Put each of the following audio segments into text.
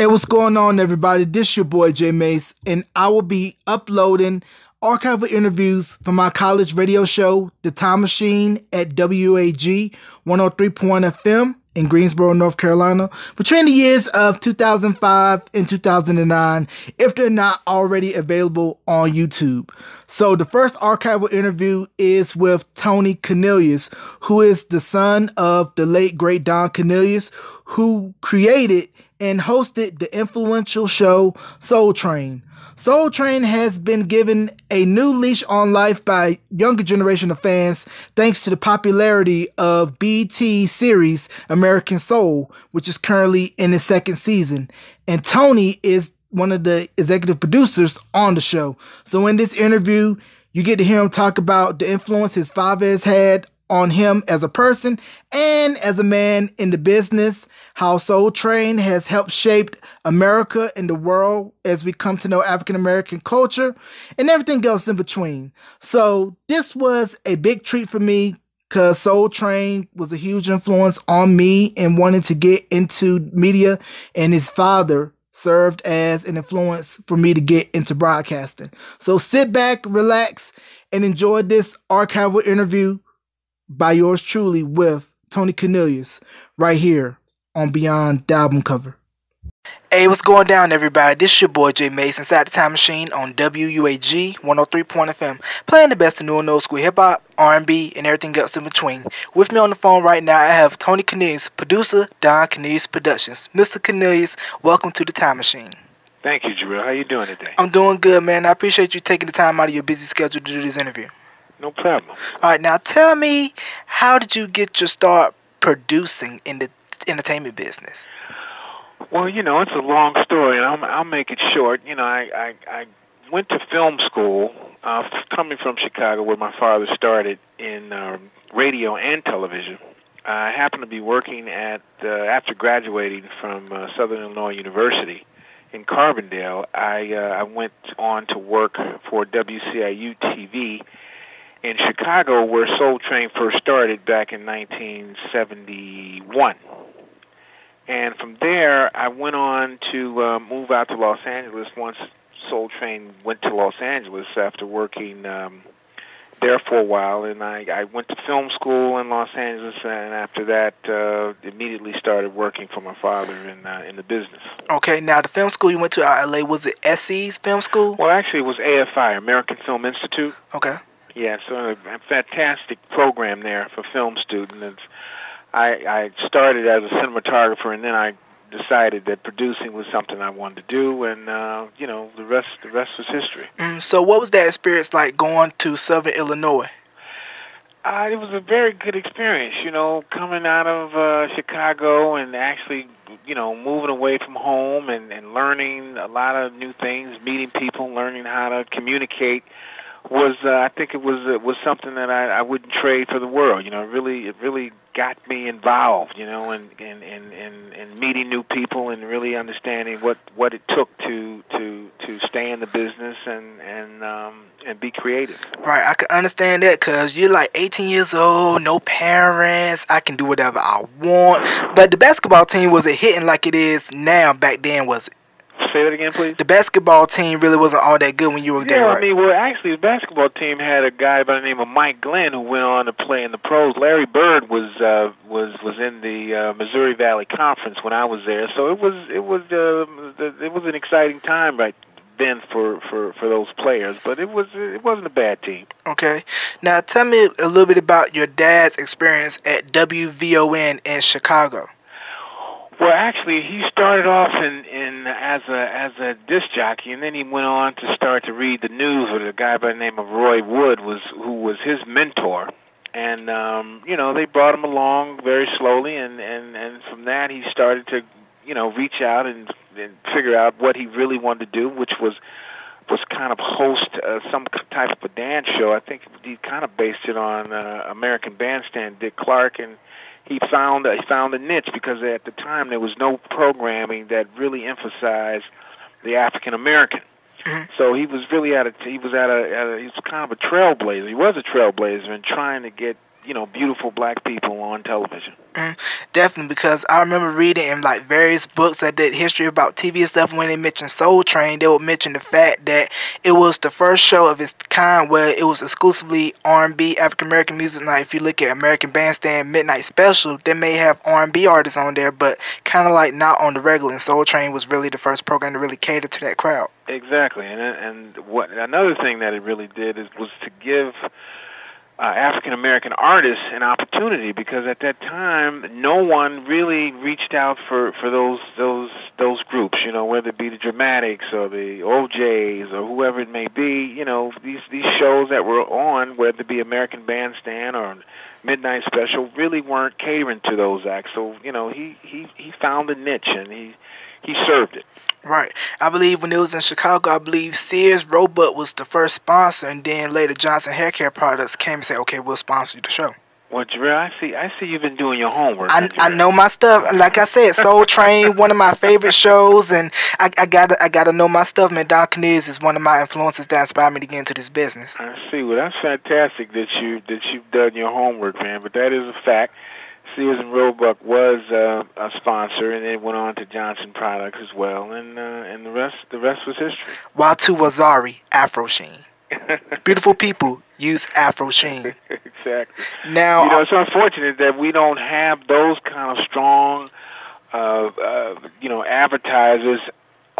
Hey, what's going on, everybody? This your boy Jay Mace, and I will be uploading archival interviews from my college radio show, The Time Machine, at WAG 103.1 FM in Greensboro, North Carolina, between the years of 2005 and 2009, if they're not already available on YouTube. So the first archival interview is with Tony Cornelius, who is the son of the late great Don Cornelius, who created and hosted the influential show Soul Train. Soul Train has been given a new leash on life by younger generation of fans thanks to the popularity of BET series American Soul, which is currently in its second season. And Tony is one of the executive producers on the show. So in this interview, you get to hear him talk about the influence his father has had on him as a person and as a man in the business, how Soul Train has helped shape America and the world as we come to know African American culture and everything else in between. So this was a big treat for me because Soul Train was a huge influence on me and wanting to get into media and his father served as an influence for me to get into broadcasting. So sit back, relax, and enjoy this archival interview by yours truly with Tony Cornelius right here on Beyond the Album Cover. Hey, what's going down, everybody? This is your boy Jay Mason inside the Time Machine on WUAG 103.FM, playing the best of new and old school hip hop, R&B, and everything else in between. With me on the phone right now, I have Tony Cornelius, producer, Don Cornelius Productions. Mr. Cornelius, welcome to the Time Machine. Thank you, Jarrell. How you doing today? I'm doing good, man. I appreciate you taking the time out of your busy schedule to do this interview. No problem. All right, now tell me, how did you get your start producing in the entertainment business? Well, you know, it's a long story, and I'll, I'll make it short. You know, I, I, I went to film school, uh, coming from Chicago, where my father started in uh, radio and television. I happened to be working at uh, after graduating from uh, Southern Illinois University in Carbondale. I uh, I went on to work for WCIU TV in Chicago, where Soul Train first started back in 1971. And from there, I went on to uh, move out to Los Angeles once Soul Train went to Los Angeles after working um, there for a while. And I, I went to film school in Los Angeles, and after that, uh, immediately started working for my father in uh, in the business. Okay, now the film school you went to out LA was it SC's film school? Well, actually, it was AFI, American Film Institute. Okay. Yeah, so a fantastic program there for film students. I, I started as a cinematographer, and then I decided that producing was something I wanted to do, and uh, you know the rest the rest was history. Mm, so, what was that experience like going to Southern Illinois? Uh, it was a very good experience, you know, coming out of uh, Chicago and actually, you know, moving away from home and, and learning a lot of new things, meeting people, learning how to communicate was uh, I think it was uh, was something that I, I wouldn't trade for the world. You know, it really it really got me involved. You know, and and and and, in meeting new people and really understanding what what it took to to to stay in the business and and um and be creative. Right, I can understand that because you're like 18 years old, no parents. I can do whatever I want. But the basketball team wasn't hitting like it is now. Back then, was it? Say that again, please. The basketball team really wasn't all that good when you were yeah, there, right? I mean, well, actually, the basketball team had a guy by the name of Mike Glenn who went on to play in the pros. Larry Bird was uh, was was in the uh, Missouri Valley Conference when I was there, so it was it was uh, it was an exciting time right then for, for, for those players, but it was it wasn't a bad team. Okay, now tell me a little bit about your dad's experience at WVON in Chicago. Well, actually, he started off in, in as a as a disc jockey, and then he went on to start to read the news with a guy by the name of Roy Wood, was who was his mentor. And um, you know, they brought him along very slowly, and and and from that he started to, you know, reach out and, and figure out what he really wanted to do, which was was kind of host uh, some type of a dance show. I think he kind of based it on uh, American Bandstand, Dick Clark, and he found he found a niche because at the time there was no programming that really emphasized the African American. Mm-hmm. So he was really at a he was at a, at a he was kind of a trailblazer. He was a trailblazer in trying to get you know beautiful black people on television. Mm, definitely, because I remember reading in like various books that did history about TV and stuff. When they mentioned Soul Train, they would mention the fact that it was the first show of its kind where it was exclusively R&B, African American music. Now, if you look at American Bandstand Midnight Special, they may have R&B artists on there, but kind of like not on the regular. And Soul Train was really the first program to really cater to that crowd. Exactly, and and what another thing that it really did is was to give uh, African American artists an opportunity because at that time no one really reached out for for those those those groups you know whether it be the Dramatics or the OJ's or whoever it may be you know these these shows that were on whether it be American Bandstand or Midnight Special really weren't catering to those acts. So you know he he he found a niche and he he served it Right. I believe when it was in Chicago, I believe Sears Roebuck was the first sponsor, and then later Johnson Hair Care Products came and said, "Okay, we'll sponsor the show." Well, Jarrell, I see. I see you've been doing your homework. I, I know my stuff. Like I said, Soul Train, one of my favorite shows, and I, I gotta I gotta know my stuff. Man, Don Cornelius is one of my influences that inspired me to get into this business. I see. Well, that's fantastic that you that you've done your homework, man. But that is a fact. Sears and Roebuck was uh, a sponsor, and it went on to Johnson Products as well, and uh, and the rest the rest was history. Watu Wazuri, Afro Sheen. Beautiful people use Afro Sheen. exactly. Now, you know, it's unfortunate that we don't have those kind of strong, uh, uh, you know, advertisers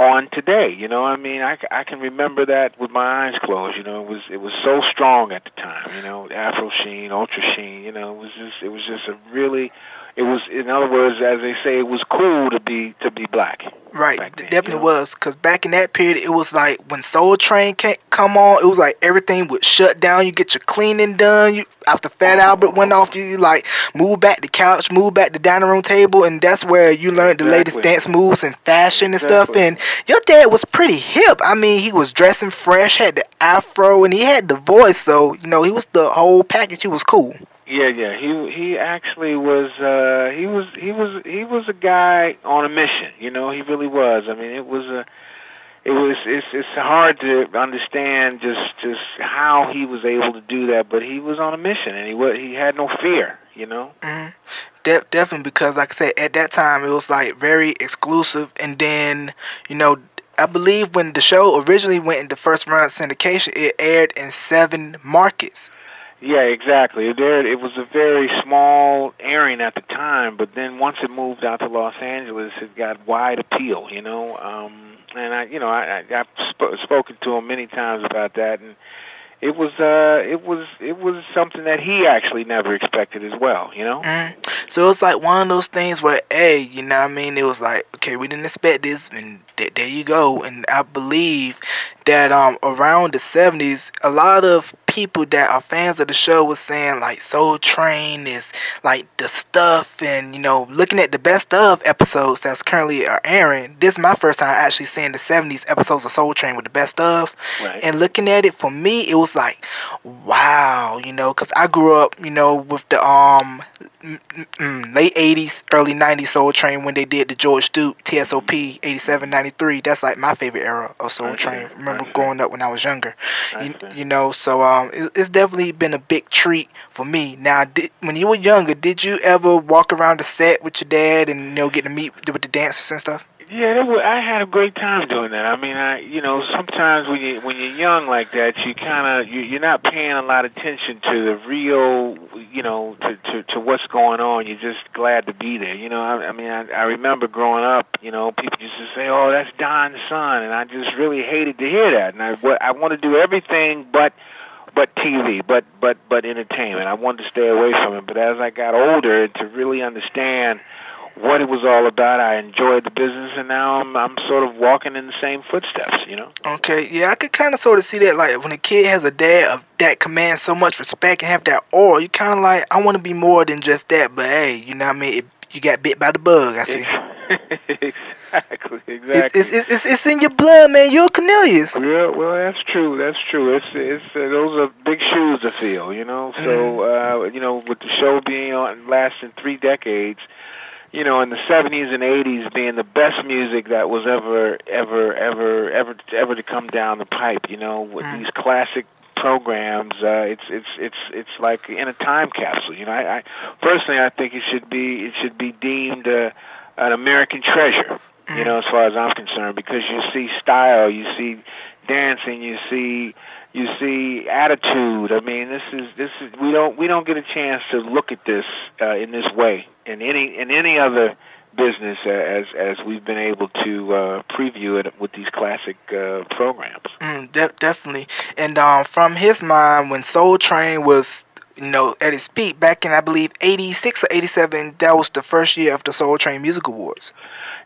on today. You know, I mean, I, I can remember that with my eyes closed. You know, it was it was so strong at the time. You know, Afro Sheen, Ultra Sheen. You know, it was just it was just a really it was in other words as they say it was cool to be to be black right then, definitely you know? was because back in that period it was like when soul train came come on it was like everything would shut down you get your cleaning done you after fat albert went off you like move back the couch move back the dining room table and that's where you learned exactly. the latest dance moves and fashion and exactly. stuff and your dad was pretty hip i mean he was dressing fresh had the afro and he had the voice so you know he was the whole package he was cool yeah, yeah. He he actually was uh he was he was he was a guy on a mission, you know, he really was. I mean, it was a it was it's it's hard to understand just just how he was able to do that, but he was on a mission and he was he had no fear, you know. Mm-hmm. De- definitely because like I said at that time it was like very exclusive and then, you know, I believe when the show originally went into first run syndication, it aired in seven markets. Yeah, exactly. There, it was a very small airing at the time, but then once it moved out to Los Angeles, it got wide appeal. You know, um, and I, you know, I, I, I've sp- spoken to him many times about that, and it was uh it was it was something that he actually never expected as well you know mm. so it's like one of those things where hey you know what i mean it was like okay we didn't expect this and th- there you go and i believe that um around the 70s a lot of people that are fans of the show was saying like Soul Train is like the stuff and you know looking at the best of episodes that's currently are airing. This is my first time actually seeing the 70s episodes of Soul Train with the best of. Right. and looking at it for me it was like wow you know cuz I grew up you know with the um late 80s early 90s Soul Train when they did the George Strait TSOP 87 93 that's like my favorite era of Soul Train. remember growing up when I was younger. You, you know so um um, it, it's definitely been a big treat for me. Now, did, when you were younger, did you ever walk around the set with your dad and you know get to meet with the dancers and stuff? Yeah, was, I had a great time doing that. I mean, I you know sometimes when you when you're young like that, you kind of you, you're not paying a lot of attention to the real, you know, to, to to what's going on. You're just glad to be there. You know, I, I mean, I, I remember growing up, you know, people used to say, "Oh, that's Don's son," and I just really hated to hear that. And I what I want to do everything but but TV, but but but entertainment. I wanted to stay away from it. But as I got older, to really understand what it was all about, I enjoyed the business, and now I'm I'm sort of walking in the same footsteps. You know. Okay, yeah, I could kind of sort of see that. Like when a kid has a dad of that commands so much respect and have that aura, you kind of like I want to be more than just that. But hey, you know what I mean? It, you got bit by the bug. I see. exactly, exactly. It's, it's, it's, it's in your blood, man. You're Cornelius. Yeah, well, that's true. That's true. It's it's uh, those are big shoes to fill, you know. So mm. uh, you know, with the show being on lasting three decades, you know, in the '70s and '80s being the best music that was ever, ever, ever, ever, ever to come down the pipe. You know, with mm. these classic programs, uh, it's it's it's it's like in a time capsule. You know, I, I personally I think it should be it should be deemed uh, an American treasure. You know, as far as I'm concerned, because you see style, you see dancing, you see you see attitude. I mean, this is this is we don't we don't get a chance to look at this uh, in this way in any in any other business as as we've been able to uh, preview it with these classic uh, programs. Mm, de- definitely. And um, from his mind, when Soul Train was you know at its peak back in I believe '86 or '87, that was the first year of the Soul Train Music Awards.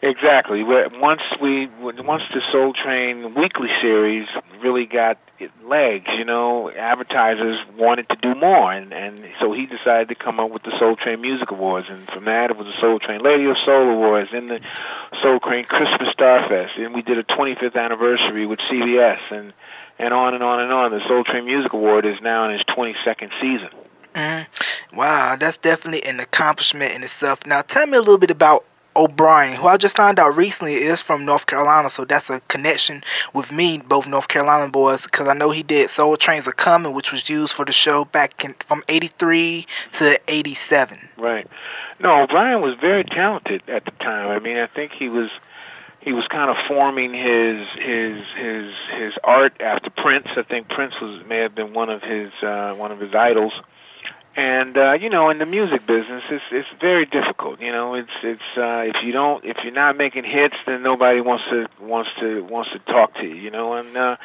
Exactly. Once we once the Soul Train weekly series really got legs, you know, advertisers wanted to do more, and and so he decided to come up with the Soul Train Music Awards, and from that it was the Soul Train Lady of Soul Awards, and the Soul Train Christmas Starfest, and we did a 25th anniversary with CBS, and and on and on and on. The Soul Train Music Award is now in its 22nd season. Mm. Wow, that's definitely an accomplishment in itself. Now, tell me a little bit about O'Bryan, who I just found out recently is from North Carolina, so that's a connection with me, both North Carolina boys, because I know he did Soul Train's a Coming, which was used for the show back in, from 83 to 87. Right. No, O'Bryan was very talented at the time. I mean, I think he was he was kind of forming his his his his art after Prince. I think Prince was may have been one of his uh, one of his idols and uh, you know, in the music business, it's it's very difficult. You know, it's it's uh, if you don't if you're not making hits, then nobody wants to wants to wants to talk to you. You know, and uh,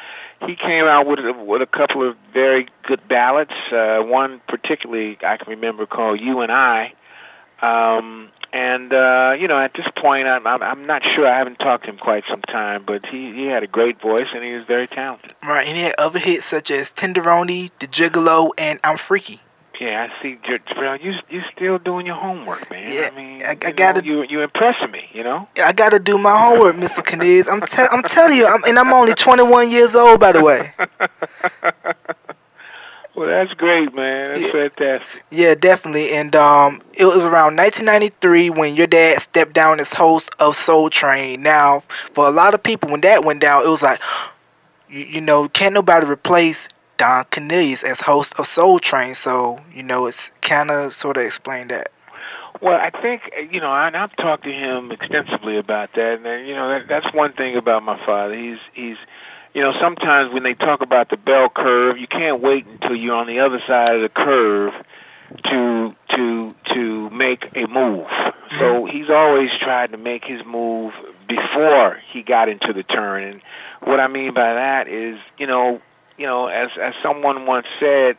he came out with a, with a couple of very good ballads. Uh, one particularly I can remember called "You and I." Um, and uh, you know, at this point, I'm, I'm I'm not sure. I haven't talked to him quite some time, but he he had a great voice and he was very talented. Right, and he had other hits such as "Tenderoni," "The Gigolo," and "I'm Freaky." Yeah, I see, Jarrell. You you still doing your homework, man. Yeah, I mean, I, I gotta. You you impressing me, you know. I gotta do my homework, Mr. Kaniz. I'm te- I'm telling you, I'm, and I'm only 21 years old, by the way. well, that's great, man. That's yeah. fantastic. Yeah, definitely. And um, it was around 1993 when your dad stepped down as host of Soul Train. Now, for a lot of people, when that went down, it was like, you, you know, can't nobody replace Don Cornelius as host of Soul Train. So, you know, it's kind of sort of explain that. Well, I think you know, I, I've talked to him extensively about that, and you know, that, that's one thing about my father. He's he's, you know, sometimes when they talk about the bell curve, you can't wait until you're on the other side of the curve to to to make a move. So mm-hmm. he's always tried to make his move before he got into the turn. And what I mean by that is, you know, you know, as as someone once said,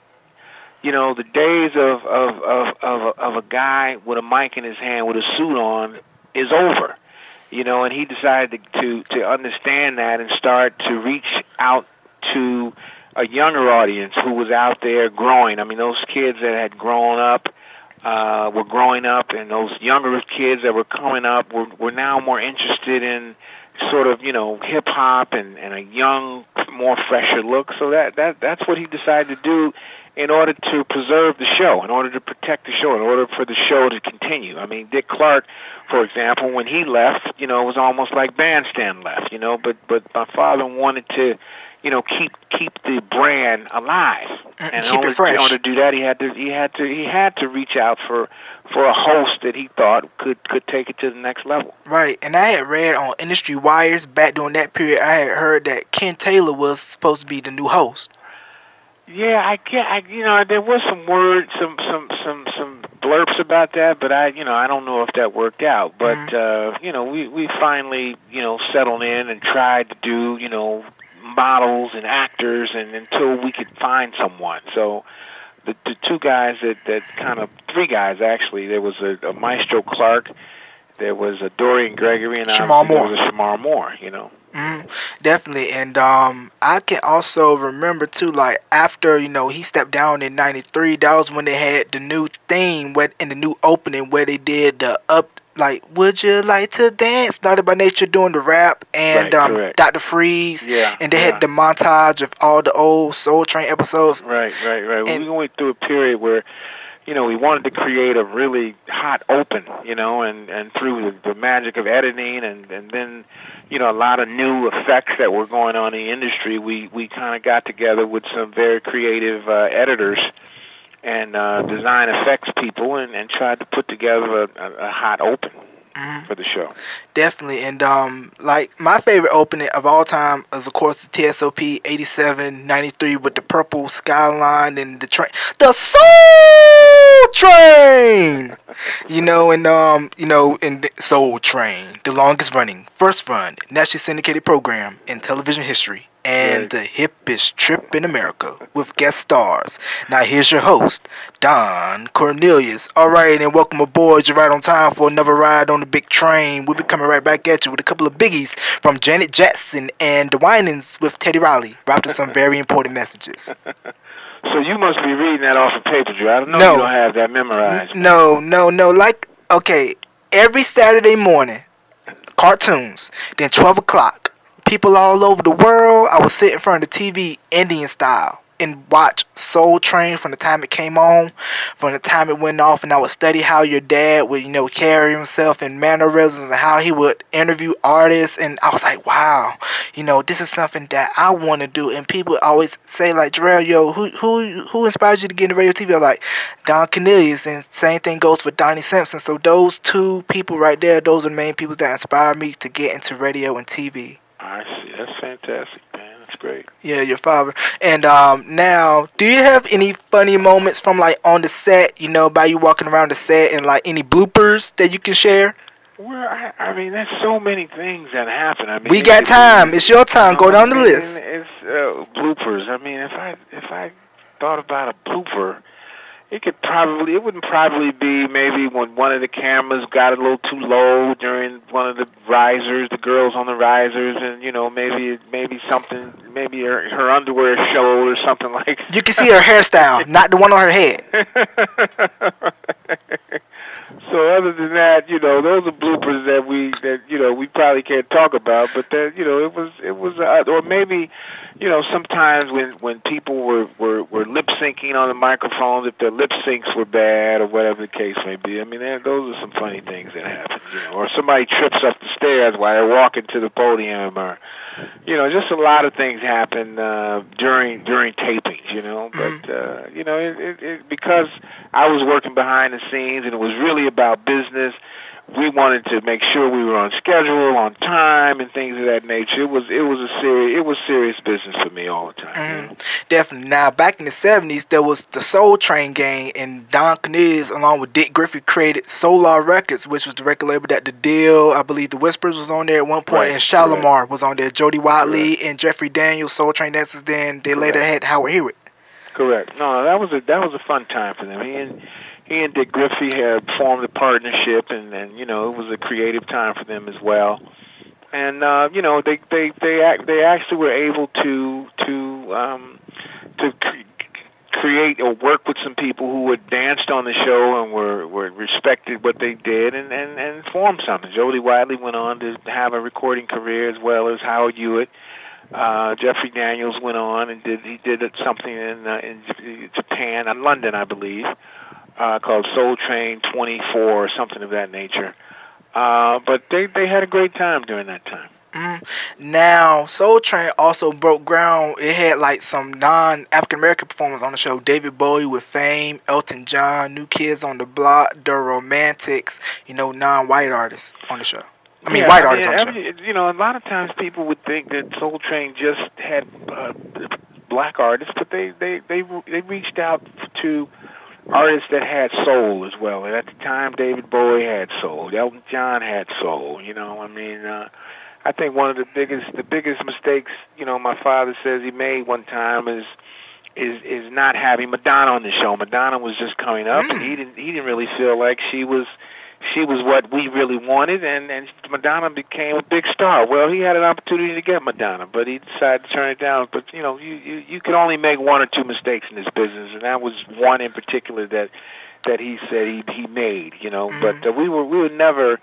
you know, the days of of of of, of a guy with a mic in his hand with a suit on is over. You know, and he decided to to, to understand that and start to reach out to a younger audience who was out there growing. I mean, those kids that had grown up uh, were growing up, and those younger kids that were coming up were were now more interested in sort of you know hip hop and and a young, more fresher look. So that that that's what he decided to do in order to preserve the show, in order to protect the show, in order for the show to continue. I mean, Dick Clark, for example, when he left, you know, it was almost like Bandstand left, you know. But but my father wanted to you know keep keep the brand alive and, and keep order, it fresh. in order to do that he had to he had to he had to reach out for for a host that he thought could could take it to the next level right and i had read on industry wires back during that period i had heard that ken taylor was supposed to be the new host yeah i get i you know there was some word some some some some blurps about that but i you know i don't know if that worked out but mm-hmm. uh you know we we finally you know settled in and tried to do you know models and actors, and until we could find someone. So the, the two guys that that kind of three guys actually. There was a, a Mystro Clark, there was a Dorian Gregory, and Shemar Moore. there was a Shemar Moore. You know. Mm, definitely, and um, I can also remember too, like after you know he stepped down in '93, that was when they had the new theme, where in the new opening where they did the up like Would You Like to Dance? Naughty by Nature doing the rap and right, um, Dr. Freeze. Yeah. And they yeah. had the montage of all the old Soul Train episodes. Right, right, right. And we went through a period where you know, we wanted to create a really hot open, you know, and and through the, the magic of editing and and then, you know, a lot of new effects that were going on in the industry, we we kind of got together with some very creative uh, editors and uh, design effects people and, and tried to put together a, a, hot open Mhm. for the show. Definitely, and um, like my favorite opening of all time is of course the TSOP 87 93 with the purple skyline and the train, the Soul Train. You know, and um, you know, in the Soul Train, the longest running, first run, nationally syndicated program in television history, and Right. the hippest trip in America with guest stars. Now here's your host, Don Cornelius. All right, and welcome aboard. You're right on time for another ride on the big train. We'll be coming right back at you with a couple of biggies from Janet Jackson and the Winans with Teddy Riley, wrapped with some very important messages. So you must be reading that off of paper, Drew. I don't know No. you don't have that memorized. No, no, no. Like, okay, every Saturday morning, cartoons. Then 12 o'clock, people all over the world. I would sit in front of the TV, Indian style, and watch Soul Train from the time it came on, from the time it went off, and I would study how your dad would, you know, carry himself and mannerisms and how he would interview artists. And I was like, wow, you know, this is something that I want to do. And people always say like, Jarrell, yo, who who who inspired you to get into radio TV? I'm like Don Cornelius, and same thing goes for Donnie Simpson. So those two people right there, those are the main people that inspired me to get into radio and TV. I see. That's fantastic, man. That's great. Yeah, your father. And um, now, do you have any funny moments from like on the set? You know, by you walking around the set, and like any bloopers that you can share? Well, I, I mean, there's so many things that happen. I mean, We got it- time. It's your time. Go down the I mean, list. It's uh, bloopers. I mean, if I if I thought about a blooper, it could probably it wouldn't probably be maybe when one of the cameras got a little too low during one of the risers, the girls on the risers, and you know maybe maybe something maybe her, her underwear showed or something like. That. You can see her hairstyle, not the one on her head. so other than that, you know, those are bloopers that we that you know we probably can't talk about. But that you know, it was it was uh, or maybe you know sometimes when when people were were were lip syncing on the microphones, if their lip syncs were bad or whatever the case may be. I mean, those are some funny things that happen. You know, or somebody trips up the stairs while they're walking to the podium, or you know, just a lot of things happen uh, during during tapings. You know, but uh, you know, it, it, it, because I was working behind the scenes and it was really about business. We wanted to make sure we were on schedule, on time, and things of that nature. It was it was a serious it was serious business for me all the time. know? Definitely. Now, back in the 70s, there was the Soul Train gang, and Don Cornelius, along with Dick Griffey, created Solar Records, which was the record label that The Deele, I believe The Whispers was on there at one point, Right, and Shalimar was on there. Jody Watley and Jeffrey Daniels, Soul Train dancers. Then they later had Howard Hewitt. Correct. No, that was a that was a fun time for them. He and he and Dick Griffey had formed a partnership, and and you know it was a creative time for them as well. And uh, you know they they they act, they actually were able to to um, to cre- create or work with some people who had danced on the show and were were respected what they did and and and formed something. Jody Watley went on to have a recording career as well as Howard Hewitt. Uh, Jeffrey Daniels went on and did he did something in uh, in Japan, in London, I believe, uh, called Soul Train 24 or something of that nature. Uh, but they they had a great time during that time. Mm. Now, Soul Train also broke ground. It had like some non African American performers on the show. David Bowie with Fame, Elton John, New Kids on the Block, The Romantics. You know, non-white artists on the show. I mean, Yeah, white I artists mean, on the show. You know, a lot of times people would think that Soul Train just had uh, black artists, but they they they they reached out to artists that had soul as well. And at the time, David Bowie had soul. Elton John had soul. You know, I mean, uh, I think one of the biggest the biggest mistakes, you know, my father says he made one time is is is not having Madonna on the show. Madonna was just coming up, and he didn't he didn't really feel like she was she was what we really wanted, and and Madonna became a big star. Well, he had an opportunity to get Madonna, but he decided to turn it down. But you know, you you, you can only make one or two mistakes in this business, and that was one in particular that that he said he he made. You know, but uh, we were we were never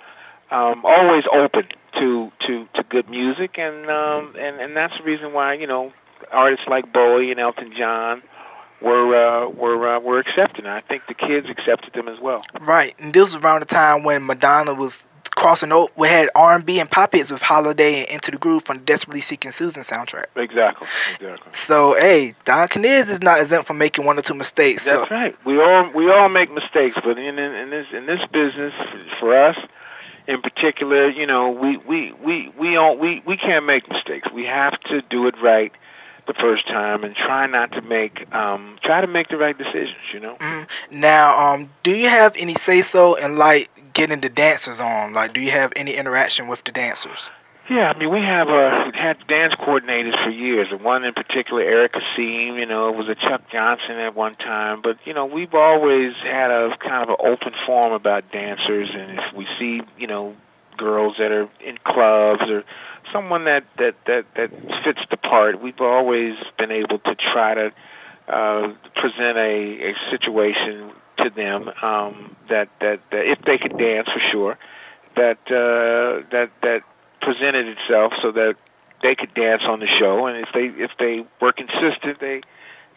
um, always open to to to good music, and um, and and that's the reason why you know artists like Bowie and Elton John were uh, were uh, were accepted. And I think the kids accepted them as well. Right, and this was around the time when Madonna was crossing over. We had R and B and pop hits with Holiday and Into the Groove from the Desperately Seeking Susan soundtrack. Exactly, exactly. So hey, Don Knizz is not exempt from making one or two mistakes. That's so. right. We all we all make mistakes, but in, in in this in this business, for us in particular, you know, we we we we don't we we can't make mistakes. We have to do it right the first time and try not to make um try to make the right decisions you know mm. now um do you have any say so in like getting the dancers on like do you have any interaction with the dancers yeah, I mean, we have uh, we've had dance coordinators for years. And one in particular, Erica Seam, you know, it was a Chuck Johnson at one time. But you know, we've always had a kind of an open forum about dancers, and if we see, you know, girls that are in clubs or someone that that that that fits the part, we've always been able to try to uh, present a a situation to them um, that, that that if they could dance for sure, that uh, that that presented itself so that they could dance on the show, and if they if they were consistent, they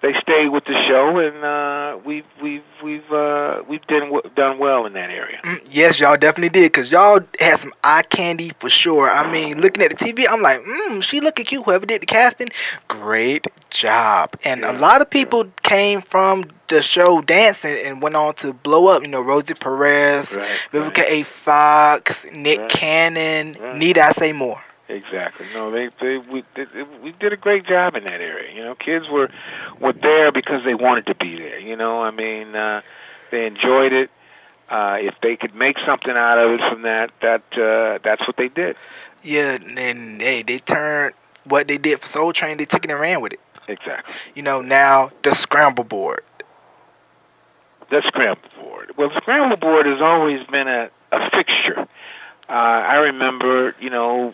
they stayed with the show, and uh, we've we've we've uh, we've done done well in that area. Mm, yes, y'all definitely did, cause y'all had some eye candy for sure. I mean, looking at the TV, I'm like, mm, she looking cute. Whoever did the casting, great job. And yeah. a lot of people came from the show dancing and went on to blow up. You know, Rosie Perez, right, Vivica right. A. Fox, Nick right. Cannon. Need I say more? Exactly. No, they they we they, we did a great job in that area. You know, kids were were there because they wanted to be there. You know, I mean, uh, they enjoyed it. Uh, if they could make something out of it from that, that uh, that's what they did. Yeah, and hey, they turned what they did for Soul Train. They took it and ran with it. Exactly. You know, now the scramble board. The scramble board. Well, the scramble board has always been a, a fixture. Uh, I remember, you know,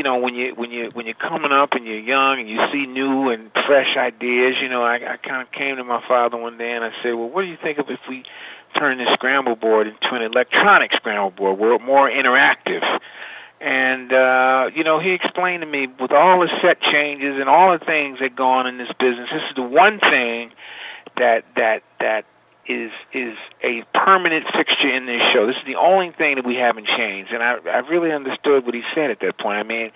you know when you when you when you're coming up and you're young and you see new and fresh ideas you know i i kind of came to my father one day and i said well what do you think of if we turn this scramble board into an electronic scramble board? Where it's more interactive. And uh you know he explained to me with all the set changes and all the things that go on in this business this is the one thing that that that is is a permanent fixture in this show. This is the only thing that we haven't changed, and I I really understood what he said at that point. I mean,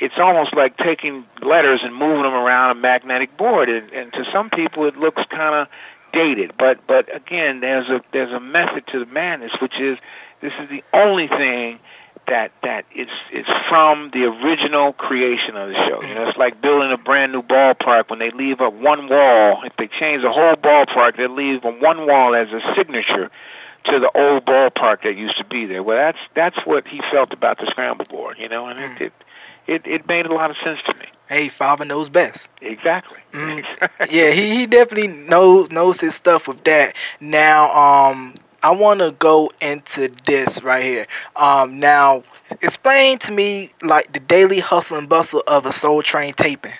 it's almost like taking letters and moving them around a magnetic board, and, and to some people it looks kind of dated. But but again, there's a there's a method to the madness, which is this is the only thing that that it's it's from the original creation of the show. You know, it's like building a brand new ballpark. When they leave up one wall, if they change the whole ballpark, they leave one wall as a signature to the old ballpark that used to be there. Well, that's that's what he felt about the scramble board. You know, and Mm. it, it it it made a lot of sense to me. Hey, father knows best. Exactly. Mm. yeah, he, he definitely knows knows his stuff with that. Now, um, I want to go into this right here. Um, now, explain to me like the daily hustle and bustle of a Soul Train taping.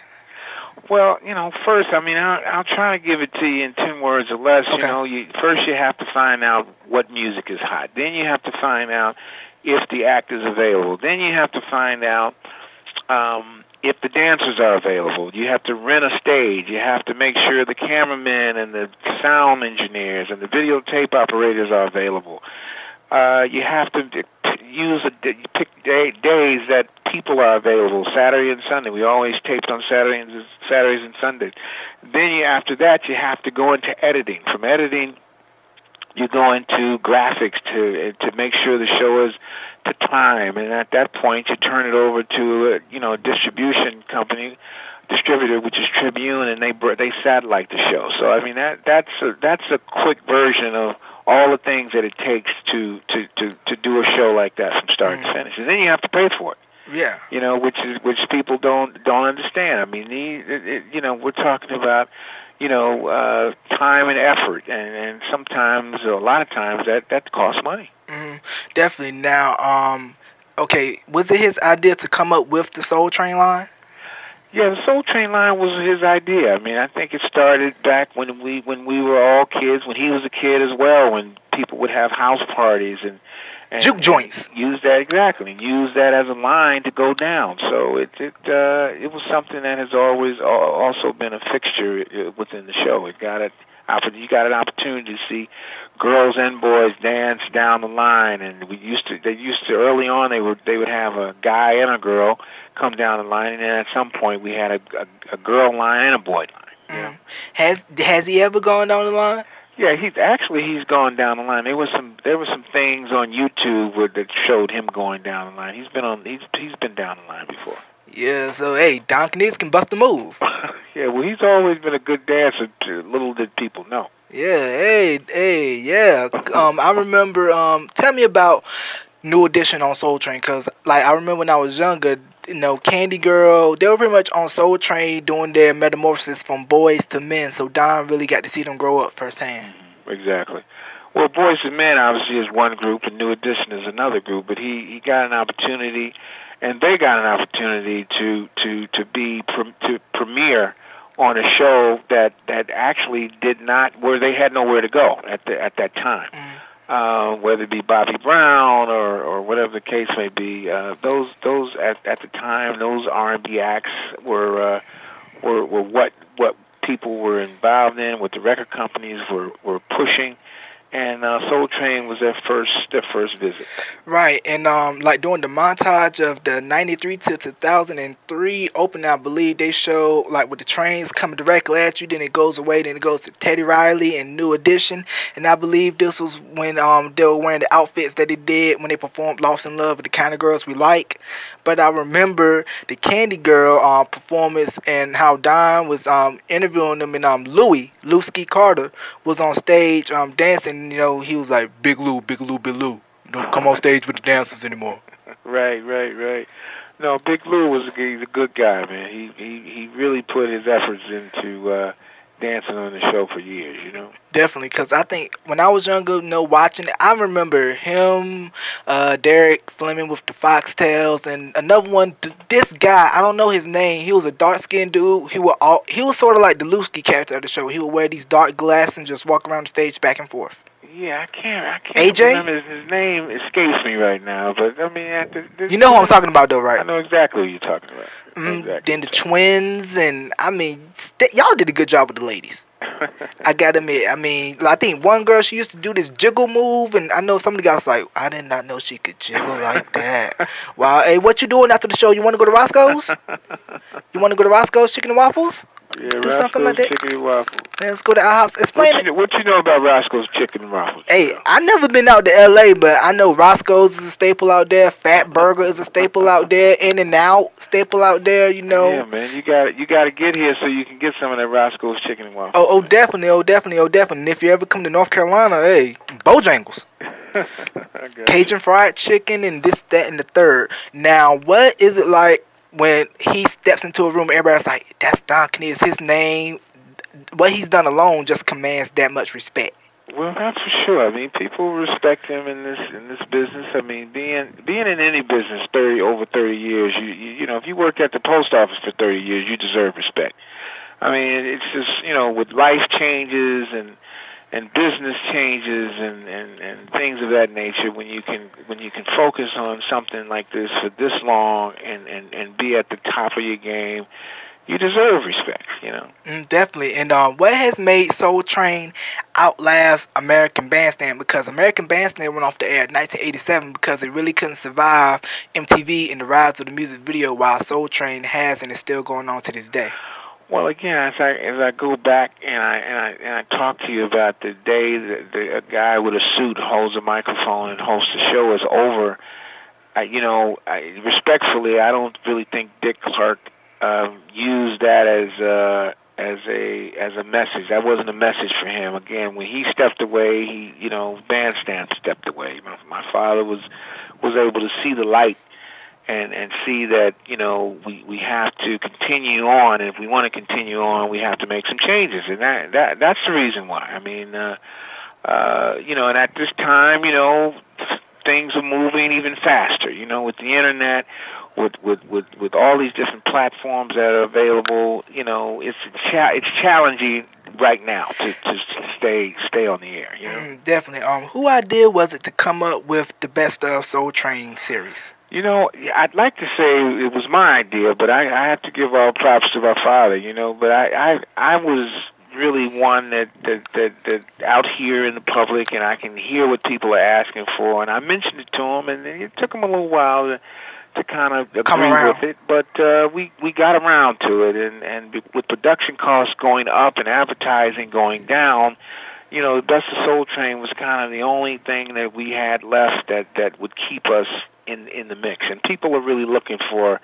Well, you know, first, I mean, I'll, I'll try to give it to you in ten words or less. Okay. You know, you first you have to find out what music is hot. Then you have to find out if the act is available. Then you have to find out um, if the dancers are available. You have to rent a stage. You have to make sure the cameramen and the sound engineers and the videotape operators are available. Uh, you have to use a pick day, days that people are available. Saturday and Sunday. We always taped on Saturday and Saturdays and Sundays. Then you, after that, you have to go into editing. From editing, you go into graphics to to make sure the show is to time. And at that point, you turn it over to a, you know a distribution company distributor, which is Tribune, and they br- they satellite the show. So I mean that that's a, that's a quick version of all the things that it takes to to to to do a show like that from start Mm. to finish. And then you have to pay for it. Yeah. You know, which is which people don't don't understand. I mean, the, it, you know, we're talking about you know uh, time and effort, and and sometimes a lot of times that that costs money. hmm Definitely. Now, um, okay, was it his idea to come up with the Soul Train line? Yeah, the Soul Train line was his idea. I mean, I think it started back when we when we were all kids, when he was a kid as well, when people would have house parties and and, juke joints. Use that exactly. Use that as a line to go down. So it it uh, it was something that has always also been a fixture uh, within the show. It got it. You got an opportunity to see girls and boys dance down the line, and we used to. They used to early on. They would they would have a guy and a girl come down the line, and then at some point we had a a, a girl line and a boy line. Mm. Has has he ever gone down the line? Yeah, he's actually he's gone down the line. There was some there were some things on YouTube where, that showed him going down the line. He's been on he's he's been down the line before. Yeah, so hey, Don Knizz can bust a move. yeah, well, he's always been a good dancer. To, little did people know. Yeah, hey, hey, yeah. Um, I remember. Um, tell me about New Edition on Soul Train, cause like I remember when I was younger, you know, Candy Girl, they were pretty much on Soul Train doing their metamorphosis from boys to men. So Don really got to see them grow up firsthand. Mm-hmm. Exactly. Well, Boys and Men obviously is one group, and New Edition is another group. But he he got an opportunity, and they got an opportunity to to to be to premiere on a show that that actually did not where they had nowhere to go at the at that time. Mm uh, whether it be Bobby Brown or, or whatever the case may be. Uh, those those at, at the time, those R&B acts were uh, were were what what people were involved in, what the record companies were were pushing, and uh, Soul Train was their first their first visit. Right, and um, like during the montage of the '93 to 2003 opening, I believe they show like with the trains coming directly at you, then it goes away, then it goes to Teddy Riley and New Edition, and I believe this was when um they were wearing the outfits that they did when they performed "Lost in Love" with the kind of girls we like. But I remember the Candy Girl uh, performance and how Don was um interviewing them, and um Louis Louski Carter was on stage um you know, he was like, Big Lou, Big Lou, Big Lou. Don't come on stage with the dancers anymore. right, right, right. No, Big Lou was a, he's a good guy, man. He he he really put his efforts into uh dancing on the show for years, you know. Definitely, because I think when I was younger, you know, watching it, I remember him, uh, Derek Fleming with the foxtails, and another one. This guy, I don't know his name. He was a dark skinned dude. He would all, he was sort of like the Lusky character of the show. He would wear these dark glasses and just walk around the stage back and forth. Yeah, I can't. I can't AJ? remember his, his name escapes me right now. But I mean, at the, the, you know who I'm talking about, though, right? I know exactly who you're talking about. Mm, exactly then the twins, and I mean, st- y'all did a good job with the ladies. I gotta admit, I mean, I think one girl she used to do this jiggle move, and I know some of the guys like, I did not know she could jiggle like that. wow, hey, what you doing after the show? You want to go to Roscoe's? You want to go to Roscoe's Chicken and Waffles? Yeah, do something like that. Chicken and waffles. Let's go to IHOP's. Explain what you, what you know about Roscoe's Chicken and Waffles? Hey, I never been out to L.A., but I know Roscoe's is a staple out there. Fat Burger is a staple out there. In and Out staple out there. You know. Yeah, man, you got you got to get here so you can get some of that Roscoe's Chicken and Waffles. Oh, oh, definitely, oh, definitely, oh, definitely. And if you ever come to North Carolina, hey, Bojangles. Cajun fried chicken and this, that, and the third. Now, what is it like when he steps into a room, everybody's like, "That's Don Knizz. His name, what he's done alone, just commands that much respect." Well, that's for sure. I mean, people respect him in this in this business. I mean, being being in any business thirty over thirty years, you you, you know, if you work at the post office for thirty years, you deserve respect. I mean, it's just you know, with life changes and and business changes and, and, and things of that nature when you can when you can focus on something like this for this long and, and, and be at the top of your game you deserve respect, you know. Mm, definitely. And um, what has made Soul Train outlast American Bandstand? Because American Bandstand went off the air in 1987 because it really couldn't survive MTV and the rise of the music video, while Soul Train has and is still going on to this day. Well, again, as I as I go back and I and I and I talk to you about the day that the, a guy with a suit holds a microphone and hosts a show is over, I, you know, I, respectfully, I don't really think Dick Clark um, used that as a as a as a message. That wasn't a message for him. Again, when he stepped away, he you know, bandstand stepped away. My, my father was was able to see the light and and see that you know we we have to continue on and if we want to continue on we have to make some changes and that that that's the reason why i mean uh uh you know and at this time you know things are moving even faster you know with the internet with with with with all these different platforms that are available you know it's cha- it's challenging right now to to stay stay on the air. You know, mm, definitely. Um, who idea was it to come up with the Best of Soul Train series? You know, I'd like to say it was my idea, but I, I have to give all props to my father. You know, but I I, I was really one that, that that that out here in the public, and I can hear what people are asking for, and I mentioned it to him, and it took him a little while to to kind of agree with it, but uh, we we got around to it, and and with production costs going up and advertising going down, you know, the Best of Soul Train was kind of the only thing that we had left that that would keep us in in the mix, and people are really looking for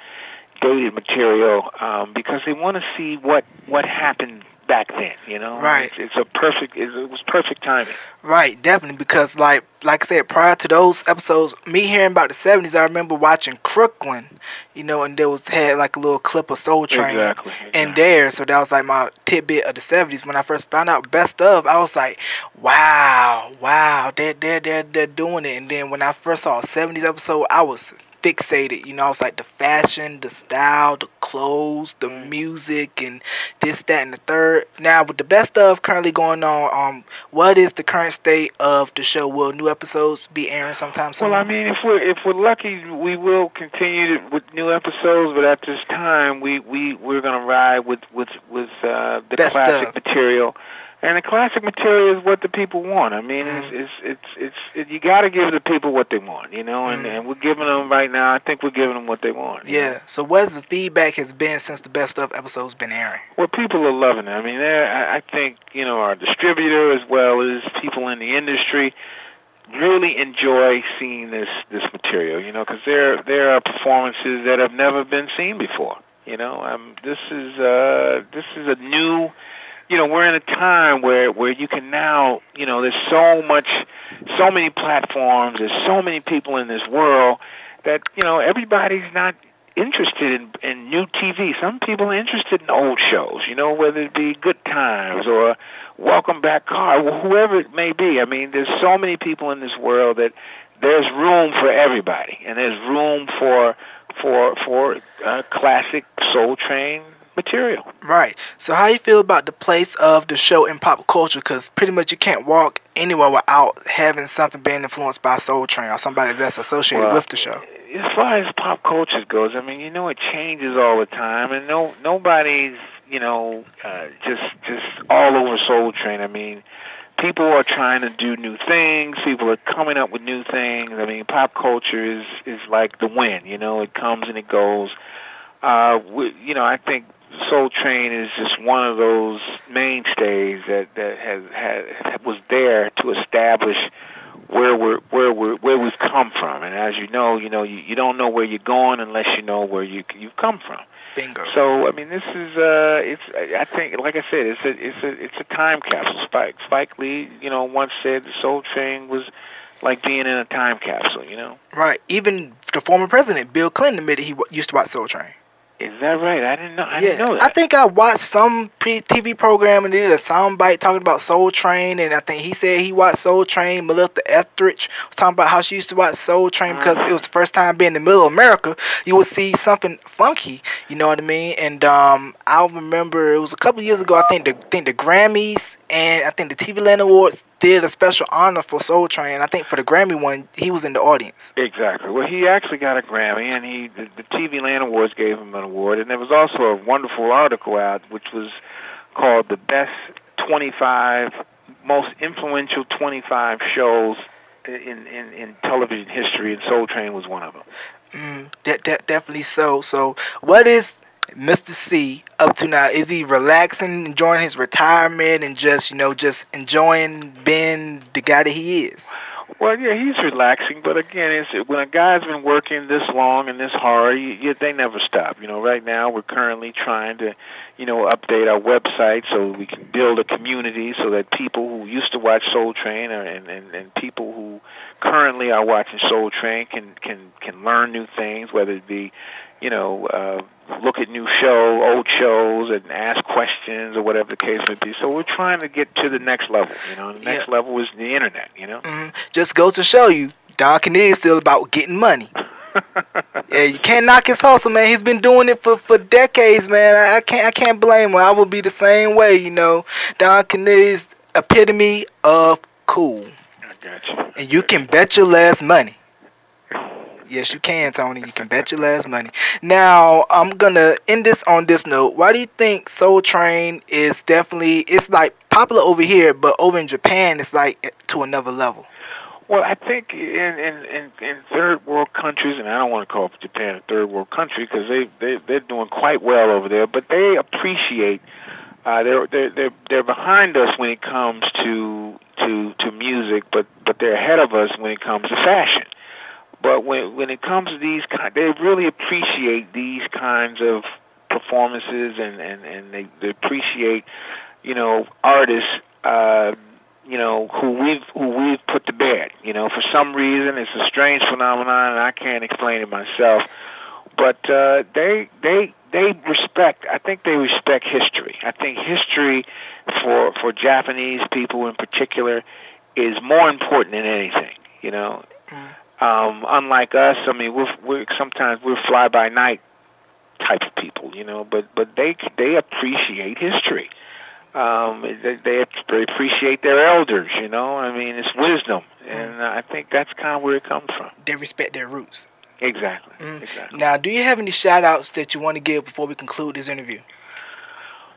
dated material um, because they want to see what what happened back then. You know, right? It's, it's a perfect. It was perfect timing. Right, definitely because like like I said, prior to those episodes, me hearing about the seventies, I remember watching Crooklyn, you know, and there was had like a little clip of Soul Train exactly, exactly. in there, so that was like my tidbit of the seventies. When I first found out Best of, I was like, wow, wow, they're they're they're, they're doing it. And then when I first saw a seventies episode, I was fixated. You know, I was like the fashion, the style, the clothes, the mm. music, and this, that, and the third. Now, with the best of currently going on, um, what is the current state of the show? Will new episodes be airing sometime soon? Well, I mean, if we're if we're lucky, we will continue to, with new episodes. But at this time, we we we're gonna ride with with with uh, the best classic of. material and the classic material is what the people want. I mean, mm-hmm. it's it's it's, it's it, you got to give the people what they want, you know. And, mm-hmm. and we're giving them right now. I think we're giving them what they want. Yeah. Know? So what's the feedback has been since the best of episodes been airing? Well, people are loving it. I mean, I, I think you know our distributor as well as people in the industry really enjoy seeing this this material. You know, because there there are performances that have never been seen before. You know, um, this is uh, this is a new you know we're in a time where where you can now you know there's so much so many platforms there's so many people in this world that you know everybody's not interested in in new TV some people are interested in old shows you know whether it be good times or welcome back Kotter whoever it may be. I mean there's so many people in this world that there's room for everybody and there's room for for for uh, classic soul train material. Right. So how you feel about the place of the show in pop culture? Because pretty much you can't walk anywhere without having something being influenced by Soul Train or somebody that's associated well, with the show. As far as pop culture goes, I mean, you know, it changes all the time, and no nobody's you know uh, just just all over Soul Train. I mean. People are trying to do new things. People are coming up with new things. I mean, pop culture is is like the wind. You know, it comes and it goes. Uh, we, you know, I think Soul Train is just one of those mainstays that that has had was there to establish where we're where we're where we've come from. And as you know, you know you, you don't know where you're going unless you know where you you've come from. Bingo. So I mean, this is uh, it's I think like I said, it's a it's a it's a time capsule. Spike Spike Lee, you know, once said the Soul Train was like being in a time capsule. You know. Right. Even the former president Bill Clinton admitted he used to watch Soul Train. Is that right? I didn't know. I yeah, didn't know that. I think I watched some TV program and they did a soundbite talking about Soul Train, and I think he said he watched Soul Train. Melissa Etheridge was talking about how she used to watch Soul Train because it was the first time being in the middle of America. You would see something funky, you know what I mean? And um, I remember it was a couple years ago. I think the I think the Grammys and I think the TV Land Awards did a special honor for Soul Train. I think for the Grammy one, he was in the audience. Exactly. Well, he actually got a Grammy, and he the, the TV Land Awards gave him an award. And there was also a wonderful article out, which was called "The Best 25 Most Influential 25 Shows in in, in television history," and Soul Train was one of them. Mm, de- de- definitely so. So, what is Mr. C up to now? Is he relaxing, enjoying his retirement, and just you know just enjoying being the guy that he is? Well, yeah, he's relaxing, but again, it's when a guy's been working this long and this hard, you, you, they never stop. You know, right now we're currently trying to, you know, update our website so we can build a community so that people who used to watch Soul Train and and, and people who currently are watching Soul Train can can can learn new things, whether it be, you know, uh, look at new show, old shows, and ask questions or whatever the case may be. So we're trying to get to the next level. You know, the next yeah. level is the internet. You know, mm-hmm. just goes to show you, Don Kennedy is still about getting money. yeah, you can't knock his hustle, man. He's been doing it for, for decades, man. I, I can't I can't blame him. I would be the same way, you know. Don Kennedy epitome of cool. I got you. And you can bet your last money. Yes, you can, Tony. You can bet your last money. Now, I'm gonna end this on this note. Why do you think Soul Train is definitely it's like popular over here, but over in Japan it's like to another level? Well, I think in in in, in third world countries, and I don't want to call Japan a third world country because they they they're doing quite well over there, but they appreciate. Uh, they're they're they're they're behind us when it comes to to to music, but but they're ahead of us when it comes to fashion. But when when it comes to these kind, they really appreciate these kinds of performances, and and and they, they appreciate, you know, artists, uh, you know, who we've who we've put to bed. You know, for some reason, it's a strange phenomenon, and I can't explain it myself. But uh, they they they respect. I think they respect history. I think history for for Japanese people in particular is more important than anything. You know. Mm. Um, unlike us, I mean, we're, we're sometimes we're fly by night type of people, you know. But but they they appreciate history. Um, they, they they appreciate their elders, you know. I mean, it's wisdom, and I think that's kind of where it comes from. They respect their roots. Exactly. Mm. Exactly. Now, do you have any shout outs that you want to give before we conclude this interview?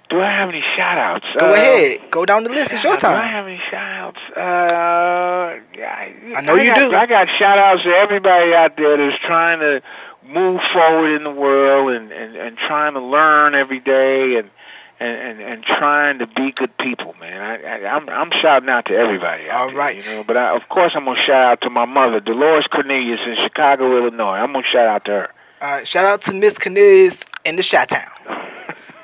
Do I have any shout outs? Go uh, ahead. Go down the list. It's your time. Do I have any shout outs? Uh, I, I know I you got, do. I got shout outs to everybody out there that's trying to move forward in the world and, and, and trying to learn every day and, and, and, and trying to be good people, man. I, I, I'm I'm shouting out to everybody. Out All there, right. You know, but I, of course I'm gonna shout out to my mother, Dolores Cornelius in Chicago, Illinois. I'm gonna shout out to her. All right. Shout out to Miss Cornelius in the Chi-Town.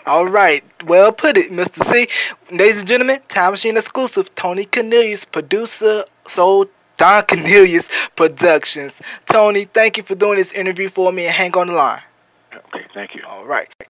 All right. Well put it, Mr. C. Ladies and gentlemen, Time Machine exclusive, Tony Cornelius, producer, Soul Don Cornelius Productions. Tony, thank you for doing this interview for me and hang on the line. Okay, thank you. All right.